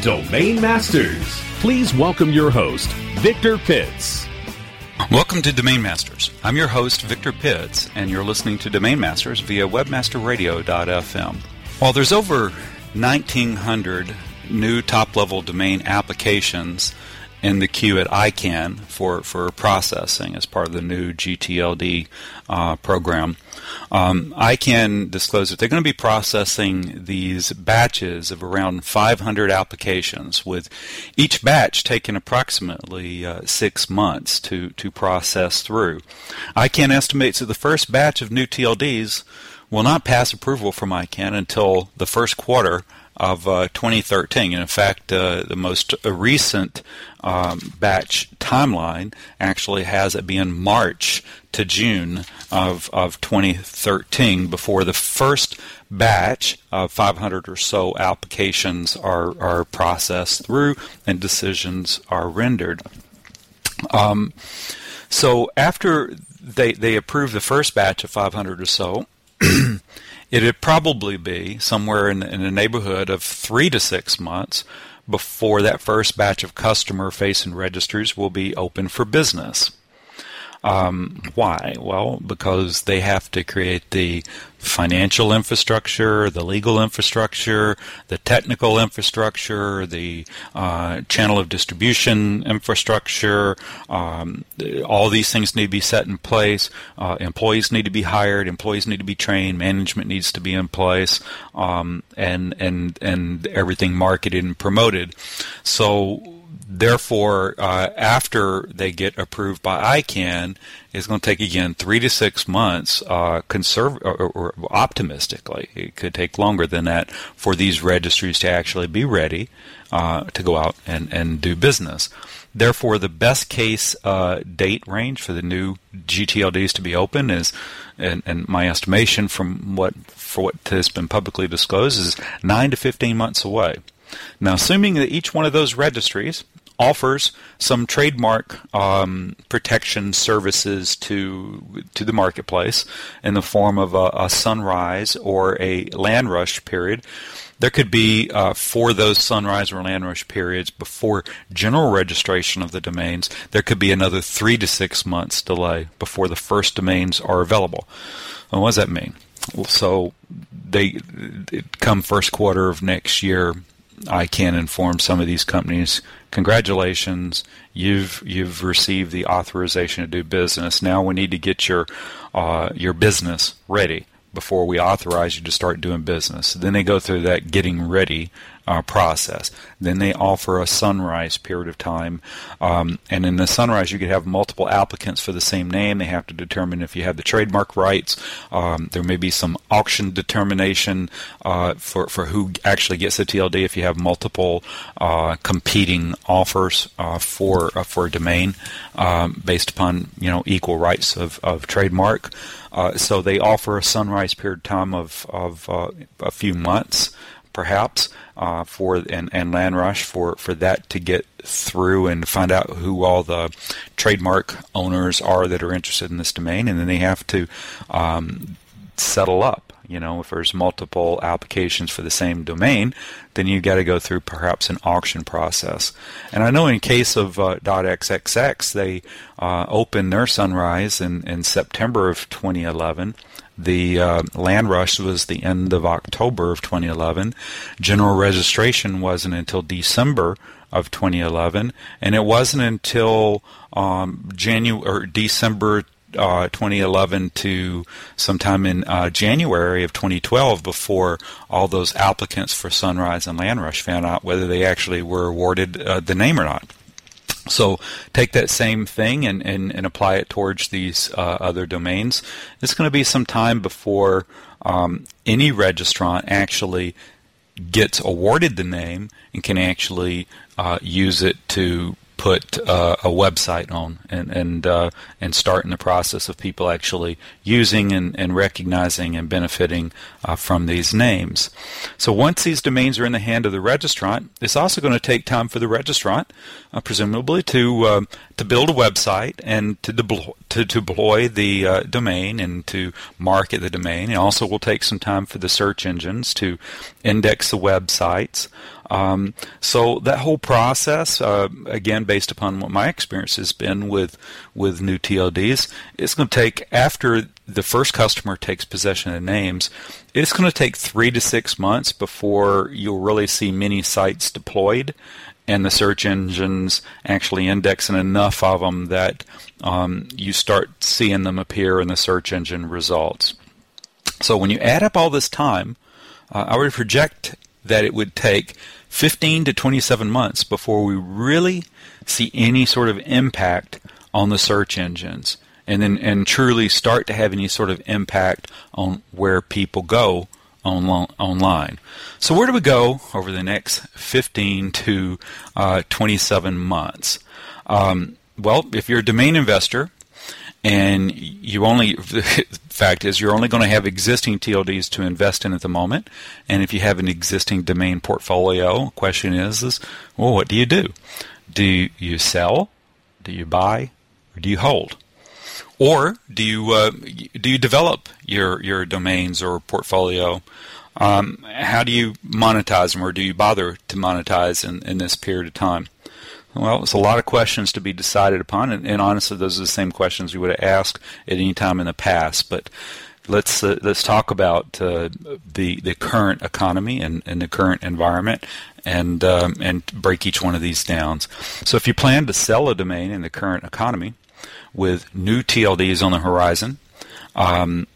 Domain Masters. Please welcome your host, Victor Pitts. Welcome to Domain Masters. I'm your host, Victor Pitts, and you're listening to Domain Masters via webmasterradio.fm. While there's over 1,900 new top level domain applications in the queue at ICANN for, for processing as part of the new GTLD uh, program. Um, can disclose that they're going to be processing these batches of around 500 applications, with each batch taking approximately uh, six months to, to process through. I can estimate that the first batch of new TLDs will not pass approval from ICANN until the first quarter of uh, 2013. And in fact, uh, the most recent um, batch timeline actually has it being March to June of, of 2013 before the first batch of 500 or so applications are, are processed through and decisions are rendered. Um, so after they, they approve the first batch of 500 or so, it'd probably be somewhere in, in the neighborhood of three to six months before that first batch of customer facing registers will be open for business. Um, why? Well, because they have to create the financial infrastructure, the legal infrastructure, the technical infrastructure, the uh, channel of distribution infrastructure. Um, all these things need to be set in place. Uh, employees need to be hired. Employees need to be trained. Management needs to be in place, um, and and and everything marketed and promoted. So therefore, uh, after they get approved by ICANN, it's going to take again three to six months. Uh, conserv- or, or, optimistically, it could take longer than that for these registries to actually be ready uh, to go out and, and do business. Therefore, the best case uh, date range for the new GTLDs to be open is, and, and my estimation from what for what has been publicly disclosed is nine to fifteen months away. Now, assuming that each one of those registries offers some trademark um, protection services to to the marketplace in the form of a, a sunrise or a land rush period. There could be uh, for those sunrise or land rush periods before general registration of the domains. There could be another three to six months delay before the first domains are available. And what does that mean? So they come first quarter of next year. I can inform some of these companies, congratulations, you've you've received the authorization to do business. Now we need to get your uh, your business ready before we authorize you to start doing business. Then they go through that getting ready uh, process. Then they offer a sunrise period of time, um, and in the sunrise you could have multiple applicants for the same name. They have to determine if you have the trademark rights. Um, there may be some auction determination uh, for for who actually gets the TLD if you have multiple uh, competing offers uh, for uh, for a domain um, based upon you know equal rights of, of trademark. Uh, so they offer a sunrise period time of of a few months perhaps uh, for and, and Land Rush for, for that to get through and find out who all the trademark owners are that are interested in this domain, and then they have to um, settle up. You know, if there's multiple applications for the same domain, then you've got to go through perhaps an auction process. And I know in case of uh, .xxx, they uh, opened their sunrise in, in September of 2011 the uh, land rush was the end of October of 2011. General registration wasn't until December of 2011, and it wasn't until um, January or December uh, 2011 to sometime in uh, January of 2012 before all those applicants for Sunrise and Land Rush found out whether they actually were awarded uh, the name or not. So take that same thing and, and, and apply it towards these uh, other domains. It's going to be some time before um, any registrant actually gets awarded the name and can actually uh, use it to put uh, a website on and and uh, and start in the process of people actually using and, and recognizing and benefiting uh, from these names. So once these domains are in the hand of the registrant, it's also going to take time for the registrant, uh, presumably, to uh, to build a website and to deploy, to, to deploy the uh, domain and to market the domain. It also will take some time for the search engines to index the websites. Um, so that whole process, uh, again, based upon what my experience has been with with new TLDs, it's going to take after the first customer takes possession of names. It's going to take three to six months before you'll really see many sites deployed and the search engines actually indexing enough of them that um, you start seeing them appear in the search engine results. So when you add up all this time, uh, I would project that it would take 15 to 27 months before we really see any sort of impact on the search engines and then and truly start to have any sort of impact on where people go on, online. So where do we go over the next 15 to uh, 27 months? Um, well, if you're a domain investor and you only the fact is you're only going to have existing TLDs to invest in at the moment. And if you have an existing domain portfolio question is is well what do you do? Do you sell? Do you buy? Or do you hold? Or do you uh, do you develop your your domains or portfolio? Um, how do you monetize them? Or do you bother to monetize in, in this period of time well, it's a lot of questions to be decided upon, and, and, honestly, those are the same questions we would have asked at any time in the past. But let's uh, let's talk about uh, the the current economy and, and the current environment, and um, and break each one of these down. So, if you plan to sell a domain in the current economy, with new TLDs on the horizon, um,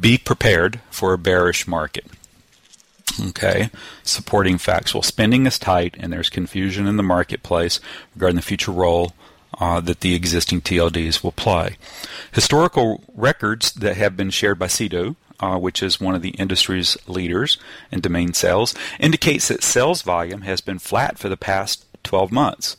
be prepared for a bearish market. Okay, supporting facts. Well, spending is tight, and there's confusion in the marketplace regarding the future role uh, that the existing TLDs will play. Historical records that have been shared by Sedo, uh, which is one of the industry's leaders in domain sales, indicates that sales volume has been flat for the past 12 months.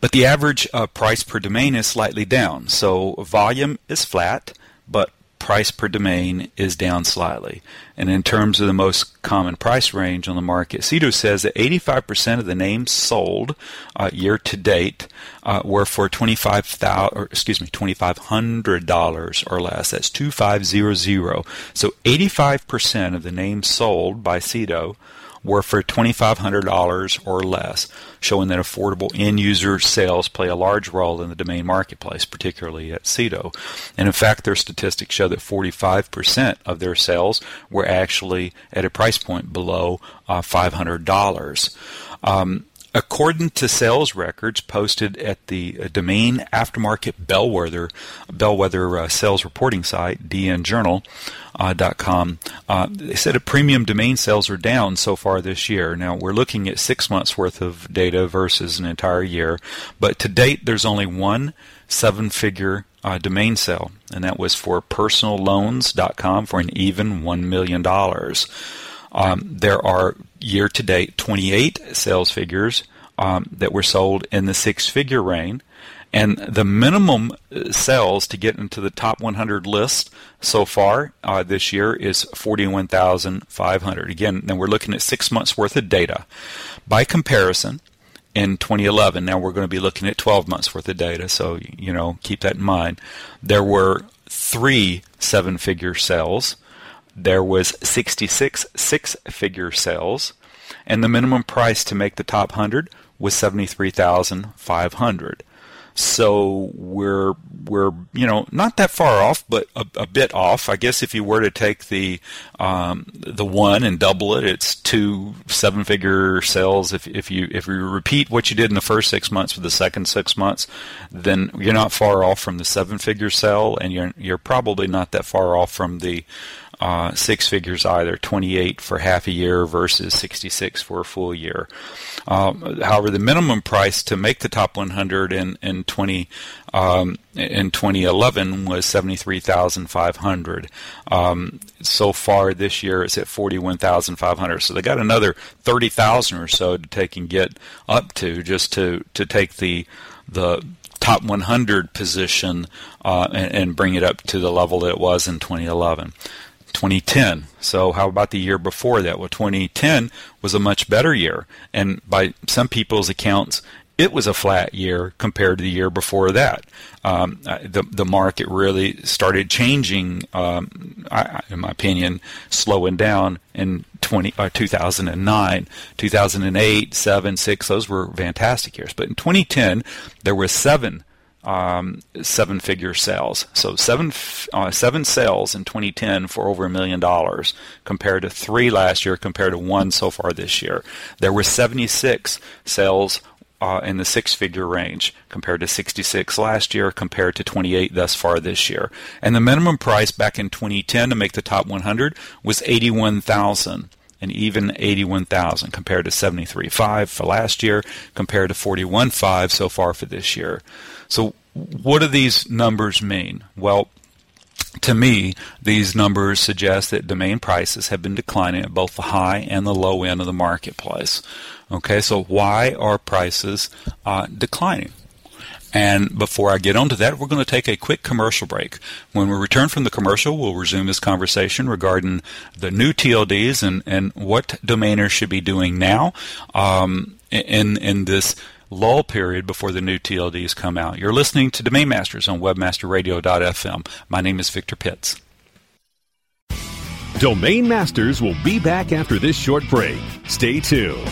But the average uh, price per domain is slightly down. So volume is flat, but price per domain is down slightly. And in terms of the most common price range on the market, Sedo says that 85% of the names sold uh, year to date uh, were for 25,000 or excuse me, $2500 or less. That's 2500. So 85% of the names sold by Sedo were for $2,500 or less, showing that affordable end user sales play a large role in the domain marketplace, particularly at Sedo. And in fact, their statistics show that 45% of their sales were actually at a price point below uh, $500. Um, According to sales records posted at the uh, domain aftermarket bellwether bellwether uh, sales reporting site dnjournal.com, uh, uh, they said that premium domain sales are down so far this year. Now we're looking at six months worth of data versus an entire year, but to date there's only one seven-figure uh, domain sale, and that was for personalloans.com for an even one million dollars. Um, there are year to date 28 sales figures um, that were sold in the six figure range. And the minimum uh, sales to get into the top 100 list so far uh, this year is 41,500. Again, then we're looking at six months worth of data. By comparison, in 2011, now we're going to be looking at 12 months worth of data, so you know keep that in mind. There were three seven-figure sales there was 66 six-figure sales, and the minimum price to make the top 100 was 73,500. So we're we're you know not that far off, but a, a, bit off. I guess if you were to take the um, the one and double it, it's two seven figure sales. If if you if you repeat what you did in the first six months for the second six months, then you're not far off from the seven figure sale, and you're you're probably not that far off from the uh, six figures either, 28 for half a year versus 66 for a full year. Um, however, the minimum price to make the top 100 in in 20 um, in 2011 was 73,500. Um, so far this year, it's at 41,500. So they got another 30,000 or so to take and get up to just to to take the the top 100 position uh, and, and, bring it up to the level that it was in 2011. 2010. So how about the year before that? Well, 2010 was a much better year, and by some people's accounts, it was a flat year compared to the year before that. Um, the the market really started changing, um, I, in my opinion, slowing down in 20, uh, 2009, 2008, 7, 6. Those were fantastic years. But in 2010, there were seven um, seven figure sales. So seven uh, seven sales in 2010 for over a million dollars compared to three last year compared to one so far this year. There were 76 sales uh, in the six figure range compared to 66 last year compared to 28 thus far this year. And the minimum price back in 2010 to make the top 100 was 81,000 and even 81,000 compared to 73.5 for last year compared to 41.5 so far for this year. So, what do these numbers mean? Well, to me, these numbers suggest that domain prices have been declining at both the high and the low end of the marketplace. Okay, so why are prices uh, declining? And before I get onto that, we're going to take a quick commercial break. When we return from the commercial, we'll resume this conversation regarding the new TLDs and, and what domainers should be doing now um, in, in this lull period before the new TLDs come out. You're listening to Domain Masters on webmasterradio.fm. My name is Victor Pitts. Domain Masters will be back after this short break. Stay tuned.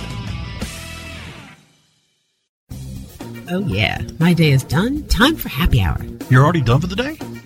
Oh, yeah. My day is done. Time for happy hour. You're already done for the day?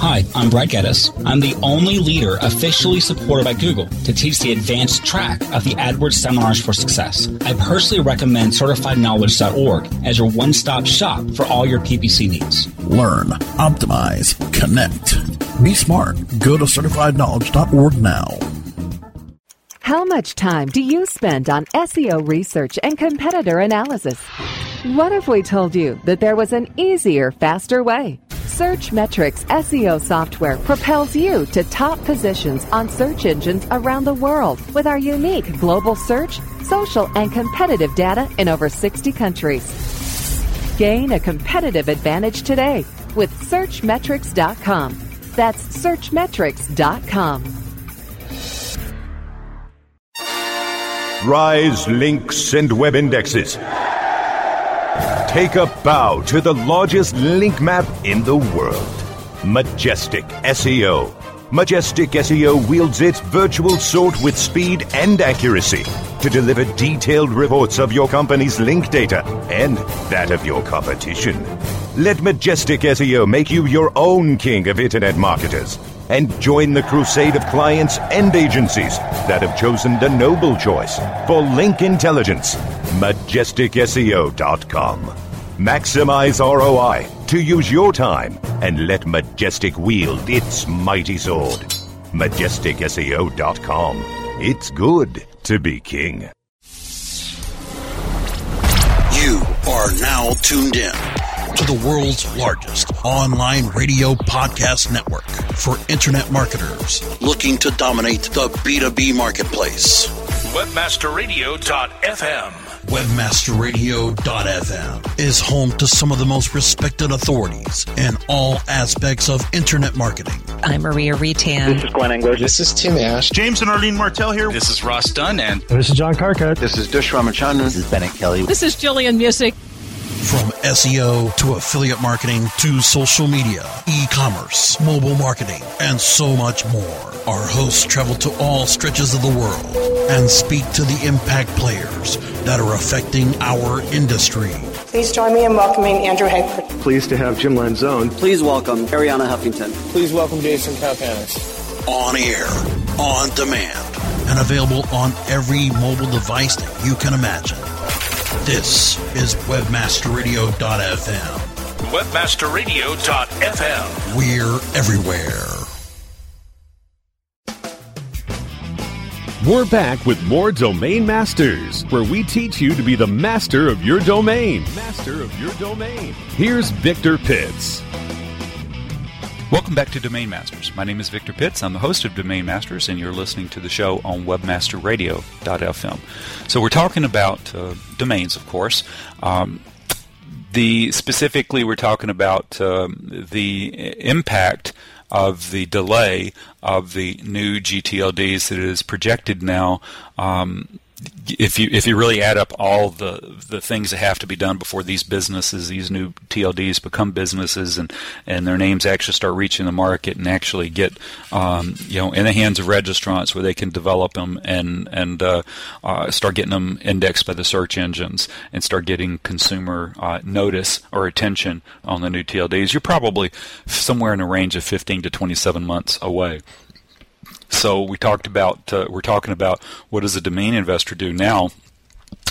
Hi, I'm Brad Geddes. I'm the only leader officially supported by Google to teach the advanced track of the AdWords Seminars for Success. I personally recommend CertifiedKnowledge.org as your one-stop shop for all your PPC needs. Learn, optimize, connect. Be smart. Go to CertifiedKnowledge.org now. How much time do you spend on SEO research and competitor analysis? What if we told you that there was an easier, faster way? Searchmetrics SEO software propels you to top positions on search engines around the world with our unique global search, social, and competitive data in over 60 countries. Gain a competitive advantage today with Searchmetrics.com. That's Searchmetrics.com. Rise links and web indexes. Take a bow to the largest link map in the world. Majestic SEO. Majestic SEO wields its virtual sword with speed and accuracy to deliver detailed reports of your company's link data and that of your competition. Let Majestic SEO make you your own king of internet marketers and join the crusade of clients and agencies that have chosen the noble choice for link intelligence. MajesticSEO.com. Maximize ROI to use your time and let Majestic wield its mighty sword. MajesticSEO.com. It's good to be king. You are now tuned in to the world's largest online radio podcast network for internet marketers looking to dominate the B2B marketplace. Webmasterradio.fm. Webmasterradio.fm is home to some of the most respected authorities in all aspects of internet marketing. I'm Maria Retan. This is Glenn Engler. This is Tim Ash. James and Arlene Martell here. This is Ross Dunn. And this is John Carcutt. This is Dush Ramachandran. This is Bennett Kelly. This is Gillian Muessig. From SEO to affiliate marketing to social media, e commerce, mobile marketing, and so much more. Our hosts travel to all stretches of the world and speak to the impact players that are affecting our industry. Please join me in welcoming Andrew Hagford. Pleased to have Jim Lanzone. Please welcome Arianna Huffington. Please welcome Jason Calacanis. On air, on demand, and available on every mobile device that you can imagine. This is WebmasterRadio.fm. WebmasterRadio.fm. We're everywhere. We're back with more Domain Masters, where we teach you to be the master of your domain. Master of your domain. Here's Victor Pitts. Welcome back to Domain Masters. My name is Victor Pitts. I'm the host of Domain Masters, and you're listening to the show on WebmasterRadio.fm. So we're talking about uh, domains, of course. Um, the specifically, we're talking about um, the impact of the delay of the new GTLDs that is projected now. Um, if you if you really add up all the the things that have to be done before these businesses, these new TLDs become businesses, and and their names actually start reaching the market and actually get um, you know in the hands of registrants where they can develop them and and uh, uh, start getting them indexed by the search engines and start getting consumer uh, notice or attention on the new TLDs. You're probably somewhere in the range of 15 to 27 months away. So we talked about uh, we're talking about what does a domain investor do now,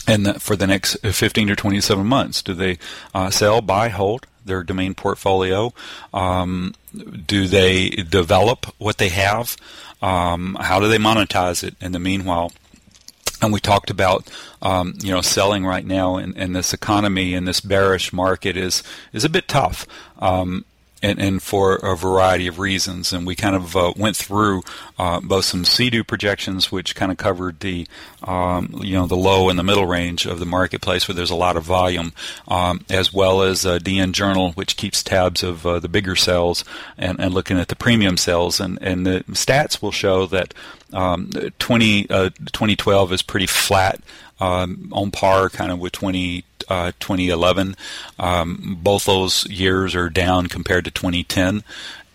and for the next 15 to 27 months, do they uh, sell, buy, hold their domain portfolio? Um, do they develop what they have? Um, how do they monetize it in the meanwhile? And we talked about, um, you know, selling right now in, in, this economy in this bearish market is is a bit tough. Um, and, and, for a variety of reasons. And we kind of uh, went through uh, both some Sedo projections, which kind of covered the um, you know the low and the middle range of the marketplace, where there's a lot of volume, um, as well as uh, DN Journal, which keeps tabs of uh, the bigger sales and, and looking at the premium sales. And, and the stats will show that um, 20, 2012 is pretty flat. Um, on par kind of with 20, uh, 2011. Um, both those years are down compared to 2010,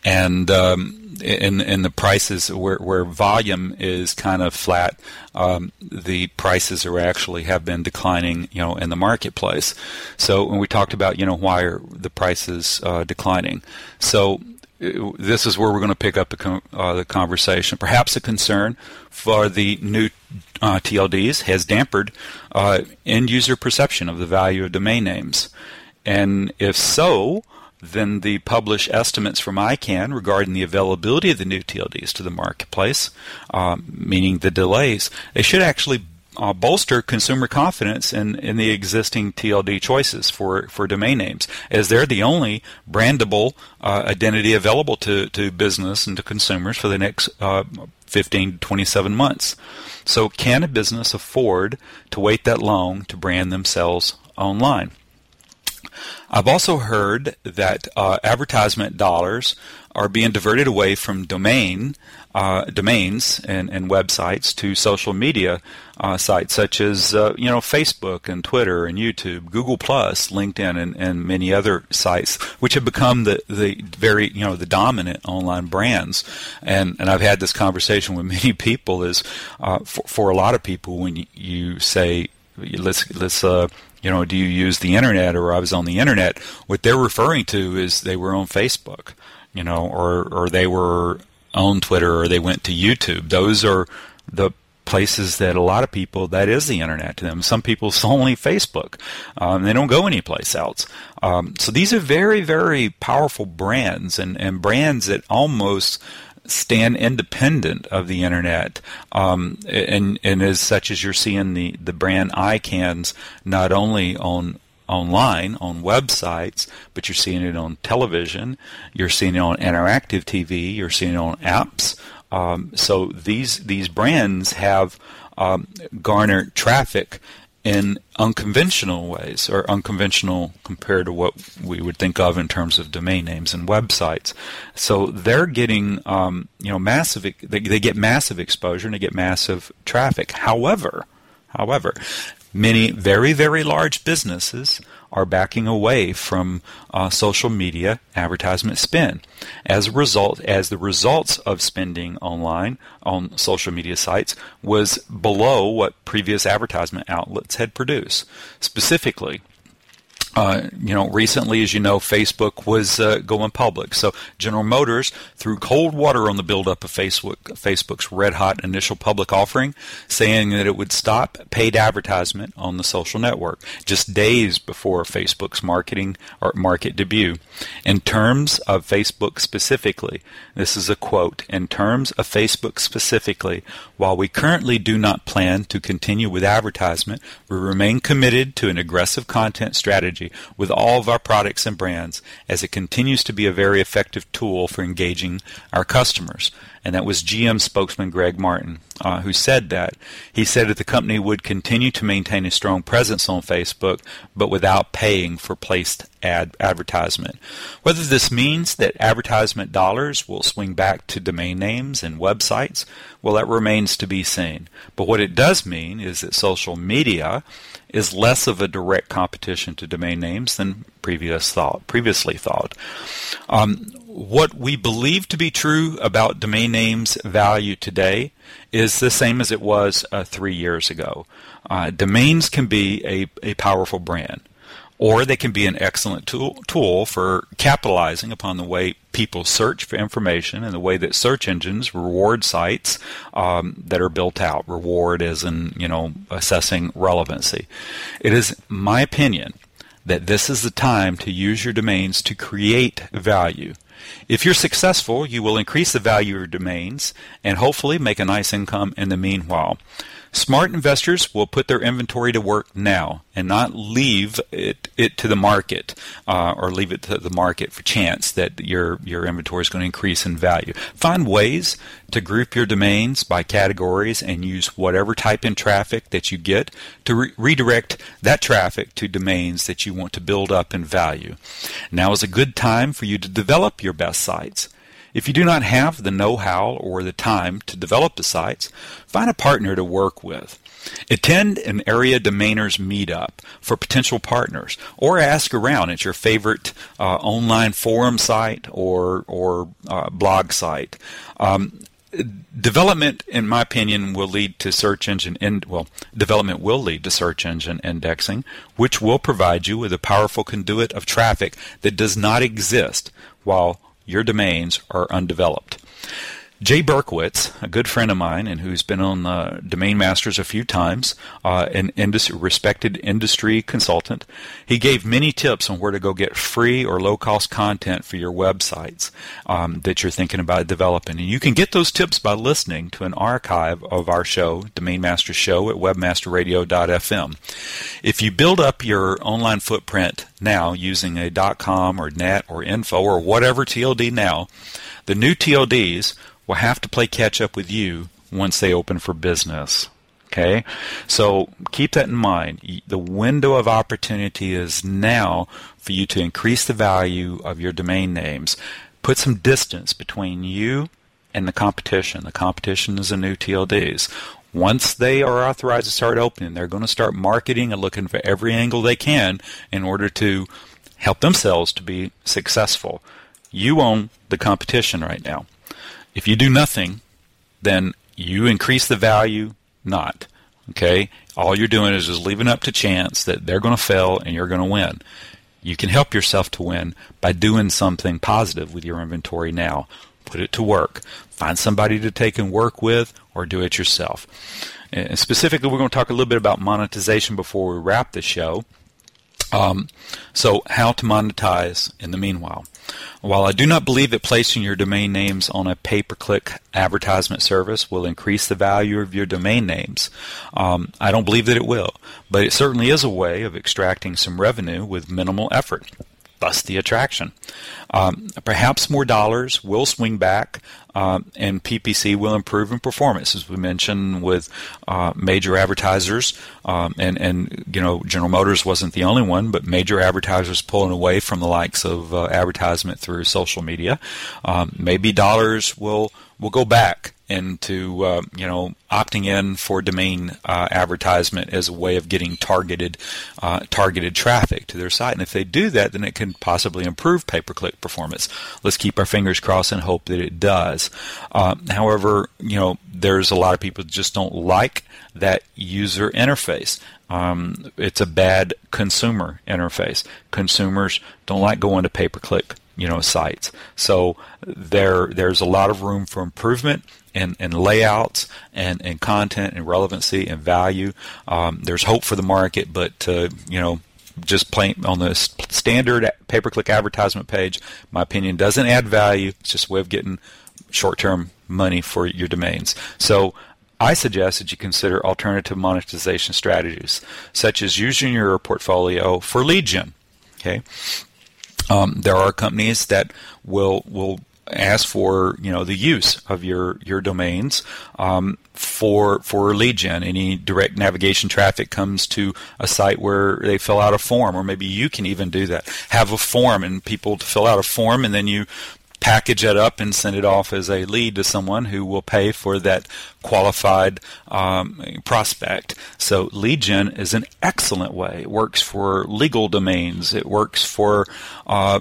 and um, in in the prices where where volume is kind of flat, um, the prices are actually have been declining, you know, in the marketplace. So when we talked about, you know, why are the prices uh, declining? So this is where we're going to pick up the, uh, the conversation. Perhaps a concern for the new uh, TLDs has dampened uh, end user perception of the value of domain names. And if so, then the published estimates from ICANN regarding the availability of the new TLDs to the marketplace, um, meaning the delays, they should actually uh, bolster consumer confidence in, in the existing TLD choices for, for domain names, as they're the only brandable uh, identity available to, to business and to consumers for the next uh, 15 to 27 months. So, can a business afford to wait that long to brand themselves online? I've also heard that uh, advertisement dollars are being diverted away from domain uh, domains and, and websites to social media uh, sites such as uh, you know Facebook and Twitter and YouTube, Google Plus, LinkedIn, and, and many other sites, which have become the, the very you know the dominant online brands. And and I've had this conversation with many people. Is uh, for, for a lot of people when you, say let's let's uh, you know, do you use the internet or I was on the internet? What they're referring to is they were on Facebook, you know, or or they were on Twitter or they went to YouTube. Those are the places that a lot of people that is the internet to them. Some people it's only Facebook. Um, they don't go anyplace else. Um, so these are very very powerful brands and and brands that almost stand independent of the internet, um, and and as such as you're seeing the the brand icons not only on online on websites, but you're seeing it on television, you're seeing it on interactive TV, you're seeing it on apps. Um, so these these brands have um, garnered traffic in unconventional ways, or unconventional compared to what we would think of in terms of domain names and websites. So they're getting, um, you know, massive. They, they get massive exposure and they get massive traffic. However, however, many very very large businesses are backing away from uh, social media advertisement spend. As a result, as the results of spending online on social media sites was below what previous advertisement outlets had produced. Specifically, uh, you know, recently, as you know, Facebook was uh, going public. So General Motors threw cold water on the buildup of Facebook, Facebook's red hot initial public offering, saying that it would stop paid advertisement on the social network just days before Facebook's marketing or market debut. In terms of Facebook specifically, this is a quote. In terms of Facebook specifically, while we currently do not plan to continue with advertisement, we remain committed to an aggressive content strategy strategy with all of our products and brands as it continues to be a very effective tool for engaging our customers. And that was GM spokesman Greg Martin, uh, who said that. He said that the company would continue to maintain a strong presence on Facebook, but without paying for placed ad advertisement. Whether this means that advertisement dollars will swing back to domain names and websites, well, that remains to be seen. But what it does mean is that social media is less of a direct competition to domain names than previous thought, previously thought. Um, what we believe to be true about domain names value today is the same as it was uh, three years ago. Uh, domains can be a, a powerful brand or they can be an excellent tool, tool for capitalizing upon the way people search for information and the way that search engines reward sites um, that are built out. Reward as in, you know, assessing relevancy. It is my opinion that this is the time to use your domains to create value. If you're successful, you will increase the value of your domains and hopefully make a nice income in the meanwhile. Smart investors will put their inventory to work now and not leave it, it to the market uh, or leave it to the market for chance that your, your inventory is going to increase in value. Find ways to group your domains by categories and use whatever type in traffic that you get to re- redirect that traffic to domains that you want to build up in value. Now is a good time for you to develop your best sites. If you do not have the know how or the time to develop the sites, find a partner to work with. Attend an area domainers meetup for potential partners, or ask around at your favorite uh, online forum site or or uh, blog site. Um, development, in my opinion, will lead to search engine in, well, development will lead to search engine indexing, which will provide you with a powerful conduit of traffic that does not exist while your domains are undeveloped. Jay Berkowitz, a good friend of mine and who's been on uh, Domain Masters a few times, uh, an industry, respected industry consultant, he gave many tips on where to go get free or low cost content for your websites um, that you're thinking about developing. And you can get those tips by listening to an archive of our show, Domain Masters Show, at webmasterradio.fm. If you build up your online footprint now using a .com or net or info or whatever TLD now, the new TLDs will have to play catch up with you once they open for business. Okay? So keep that in mind. The window of opportunity is now for you to increase the value of your domain names. Put some distance between you and the competition. The competition is the new TLDs. Once they are authorized to start opening, they're going to start marketing and looking for every angle they can in order to help themselves to be successful. You own the competition right now. If you do nothing, then you increase the value not. Okay? All you're doing is just leaving up to chance that they're going to fail and you're going to win. You can help yourself to win by doing something positive with your inventory now. Put it to work. Find somebody to take and work with or do it yourself. And specifically, we're going to talk a little bit about monetization before we wrap the show. Um, so, how to monetize in the meanwhile. While I do not believe that placing your domain names on a pay per click advertisement service will increase the value of your domain names, um, I don't believe that it will. But it certainly is a way of extracting some revenue with minimal effort. The attraction. Um, perhaps more dollars will swing back, um, and PPC will improve in performance, as we mentioned with uh, major advertisers. Um, and and you know, General Motors wasn't the only one, but major advertisers pulling away from the likes of uh, advertisement through social media. Um, maybe dollars will will go back into uh, you know opting in for domain uh, advertisement as a way of getting targeted uh, targeted traffic to their site. And if they do that, then it can possibly improve pay-per-click performance. Let's keep our fingers crossed and hope that it does. Uh, however, you know there's a lot of people just don't like that user interface. Um, it's a bad consumer interface. Consumers don't like going to pay-per-click you know sites. So there there's a lot of room for improvement in, in layouts and, and content and relevancy and value. Um, there's hope for the market, but uh, you know just plain on the standard pay-per-click advertisement page, my opinion doesn't add value. It's just a way of getting short-term money for your domains. So I suggest that you consider alternative monetization strategies, such as using your portfolio for lead gen. Okay, um, there are companies that will will ask for you know the use of your your domains um, for for lead gen. Any direct navigation traffic comes to a site where they fill out a form, or maybe you can even do that. Have a form and people to fill out a form, and then you package it up and send it off as a lead to someone who will pay for that qualified um, prospect. So lead gen is an excellent way. It works for legal domains. It works for uh,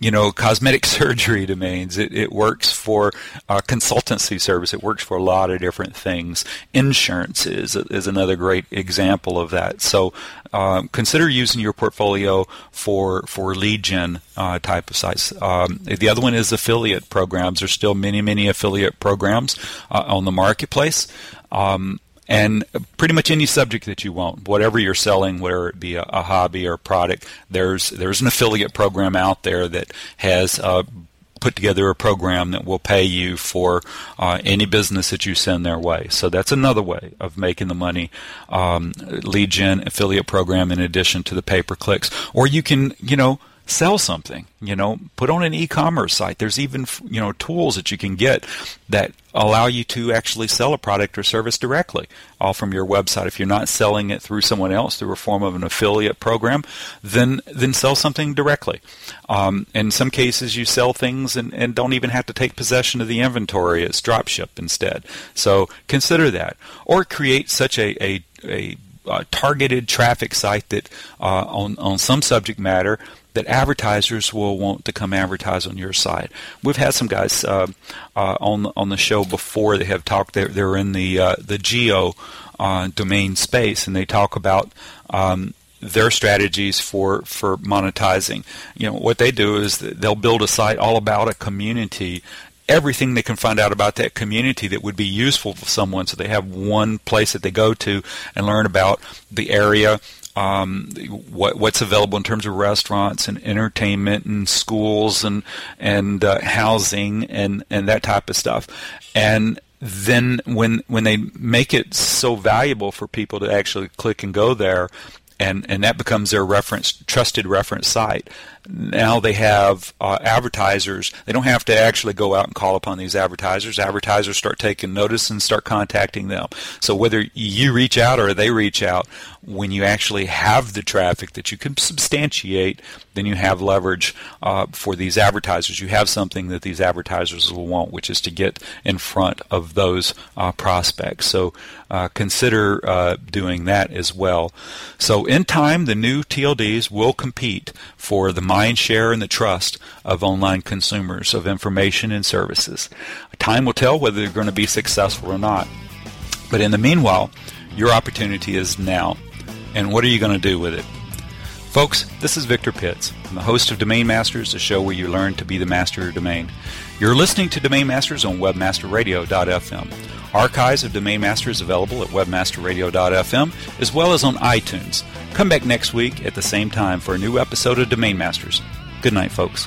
you know cosmetic surgery domains. It, it works for uh, consultancy service. It works for a lot of different things. Insurance is is another great example of that. So um, consider using your portfolio for for lead gen uh, type of sites. Um, the other one is affiliate programs. There's still many many affiliate programs uh, on the marketplace. Um, and pretty much any subject that you want, whatever you're selling, whether it be a, a hobby or a product, there's there's an affiliate program out there that has uh, put together a program that will pay you for uh, any business that you send their way. So that's another way of making the money. Um, lead gen affiliate program in addition to the pay per clicks, or you can you know sell something you know put on an e-commerce site. There's even you know tools that you can get that allow you to actually sell a product or service directly all from your website. If you're not selling it through someone else through a form of an affiliate program then then sell something directly. Um, in some cases you sell things and, and don't even have to take possession of the inventory. It's dropship instead. So consider that. Or create such a, a, a uh, targeted traffic site that uh, on on some subject matter that advertisers will want to come advertise on your site. We've had some guys uh, uh, on on the show before. They have talked. They're, they're in the uh, the geo uh, domain space, and they talk about. Um, their strategies for, for monetizing. You know what they do is they'll build a site all about a community everything they can find out about that community that would be useful for someone. So they have one place that they go to and learn about the area, um, what, what's available in terms of restaurants and entertainment and schools and and uh, housing and and that type of stuff. And then when when they make it so valuable for people to actually click and go there, and and that becomes their reference trusted reference site now they have uh, advertisers. They don't have to actually go out and call upon these advertisers. Advertisers start taking notice and start contacting them. So whether you reach out or they reach out, when you actually have the traffic that you can substantiate, then you have leverage uh, for these advertisers. You have something that these advertisers will want, which is to get in front of those uh, prospects. So uh, consider uh, doing that as well. So in time, the new TLDs will compete for the mind share and the trust of online consumers of information and services. Time will tell whether they're going to be successful or not. But in the meanwhile, your opportunity is now. And what are you going to do with it? Folks, this is Victor Pitts. I'm the host of Domain Masters, the show where you learn to be the master of domain. You're listening to Domain Masters on webmasterradio.fm. Archives of Domain Masters available at webmasterradio.fm as well as on iTunes. Come back next week at the same time for a new episode of Domain Masters. Good night, folks.